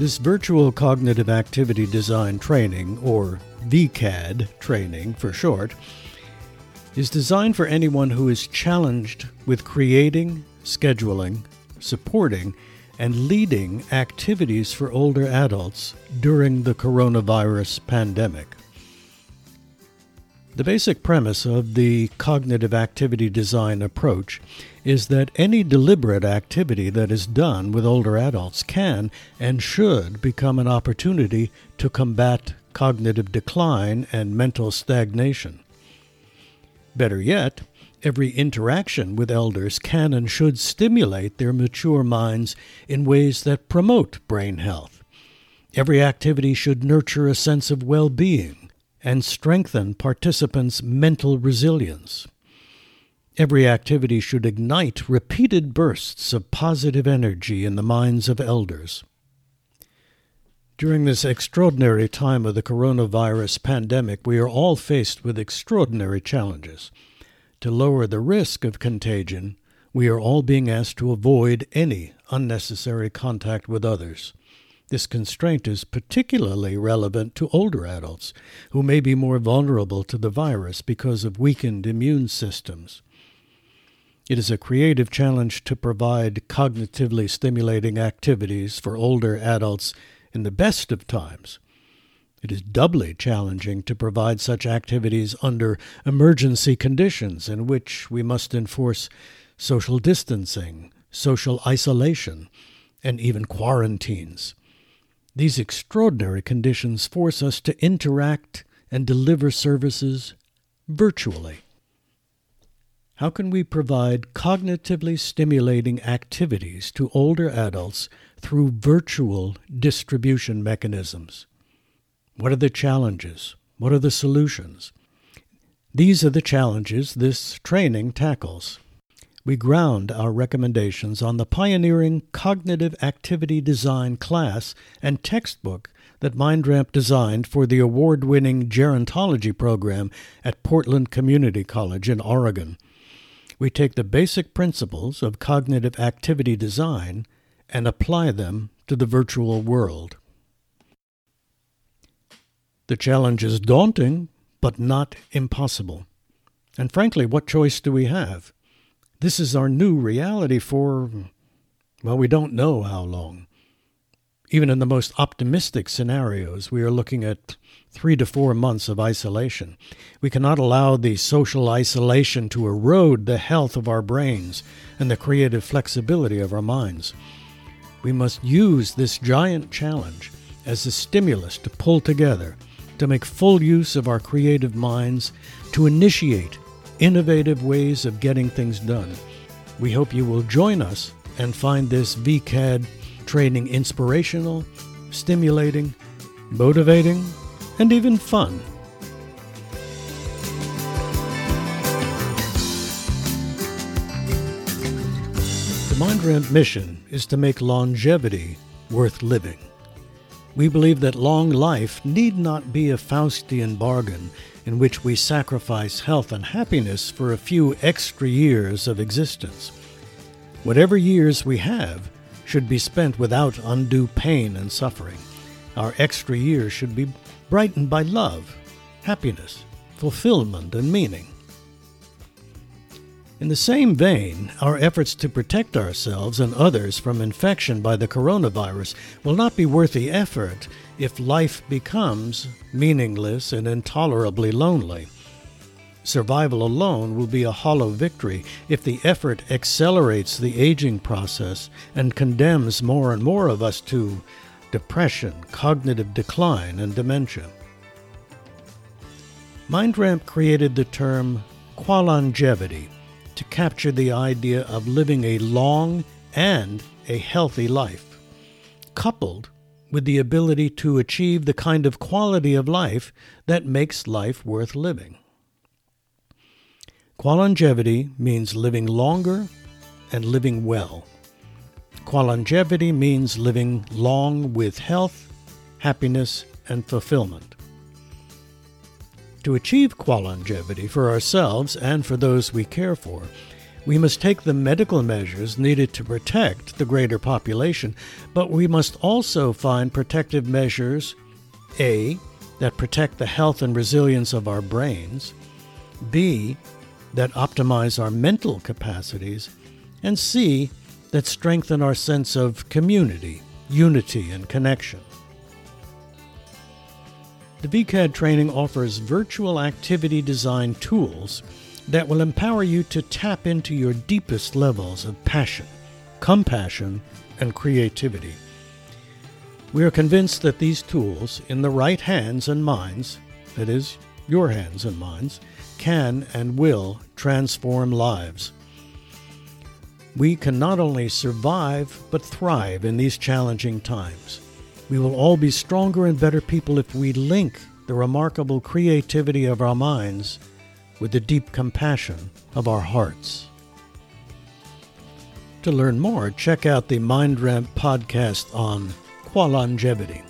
This virtual cognitive activity design training, or VCAD training for short, is designed for anyone who is challenged with creating, scheduling, supporting, and leading activities for older adults during the coronavirus pandemic. The basic premise of the cognitive activity design approach is that any deliberate activity that is done with older adults can and should become an opportunity to combat cognitive decline and mental stagnation. Better yet, every interaction with elders can and should stimulate their mature minds in ways that promote brain health. Every activity should nurture a sense of well being and strengthen participants' mental resilience. Every activity should ignite repeated bursts of positive energy in the minds of elders. During this extraordinary time of the coronavirus pandemic, we are all faced with extraordinary challenges. To lower the risk of contagion, we are all being asked to avoid any unnecessary contact with others. This constraint is particularly relevant to older adults, who may be more vulnerable to the virus because of weakened immune systems. It is a creative challenge to provide cognitively stimulating activities for older adults in the best of times. It is doubly challenging to provide such activities under emergency conditions in which we must enforce social distancing, social isolation, and even quarantines. These extraordinary conditions force us to interact and deliver services virtually. How can we provide cognitively stimulating activities to older adults through virtual distribution mechanisms? What are the challenges? What are the solutions? These are the challenges this training tackles. We ground our recommendations on the pioneering cognitive activity design class and textbook that MindRamp designed for the award winning gerontology program at Portland Community College in Oregon we take the basic principles of cognitive activity design and apply them to the virtual world. The challenge is daunting, but not impossible. And frankly, what choice do we have? This is our new reality for, well, we don't know how long. Even in the most optimistic scenarios, we are looking at three to four months of isolation. We cannot allow the social isolation to erode the health of our brains and the creative flexibility of our minds. We must use this giant challenge as a stimulus to pull together, to make full use of our creative minds, to initiate innovative ways of getting things done. We hope you will join us and find this VCAD training inspirational, stimulating, motivating, and even fun. The MindRamp mission is to make longevity worth living. We believe that long life need not be a Faustian bargain in which we sacrifice health and happiness for a few extra years of existence. Whatever years we have, should be spent without undue pain and suffering. Our extra years should be brightened by love, happiness, fulfillment, and meaning. In the same vein, our efforts to protect ourselves and others from infection by the coronavirus will not be worth the effort if life becomes meaningless and intolerably lonely. Survival alone will be a hollow victory if the effort accelerates the aging process and condemns more and more of us to depression, cognitive decline, and dementia. MindRamp created the term qualongevity to capture the idea of living a long and a healthy life, coupled with the ability to achieve the kind of quality of life that makes life worth living. Qualongevity means living longer and living well. Qualongevity means living long with health, happiness, and fulfillment. To achieve qualongevity for ourselves and for those we care for, We must take the medical measures needed to protect the greater population, but we must also find protective measures A, that protect the health and resilience of our brains, B, that optimize our mental capacities, and C, that strengthen our sense of community, unity, and connection. The VCAD training offers virtual activity design tools that will empower you to tap into your deepest levels of passion, compassion, and creativity. We are convinced that these tools, in the right hands and minds, that is, your hands and minds, can and will transform lives. We can not only survive, but thrive in these challenging times. We will all be stronger and better people if we link the remarkable creativity of our minds with the deep compassion of our hearts. To learn more, check out the MindRamp podcast on qualongevity.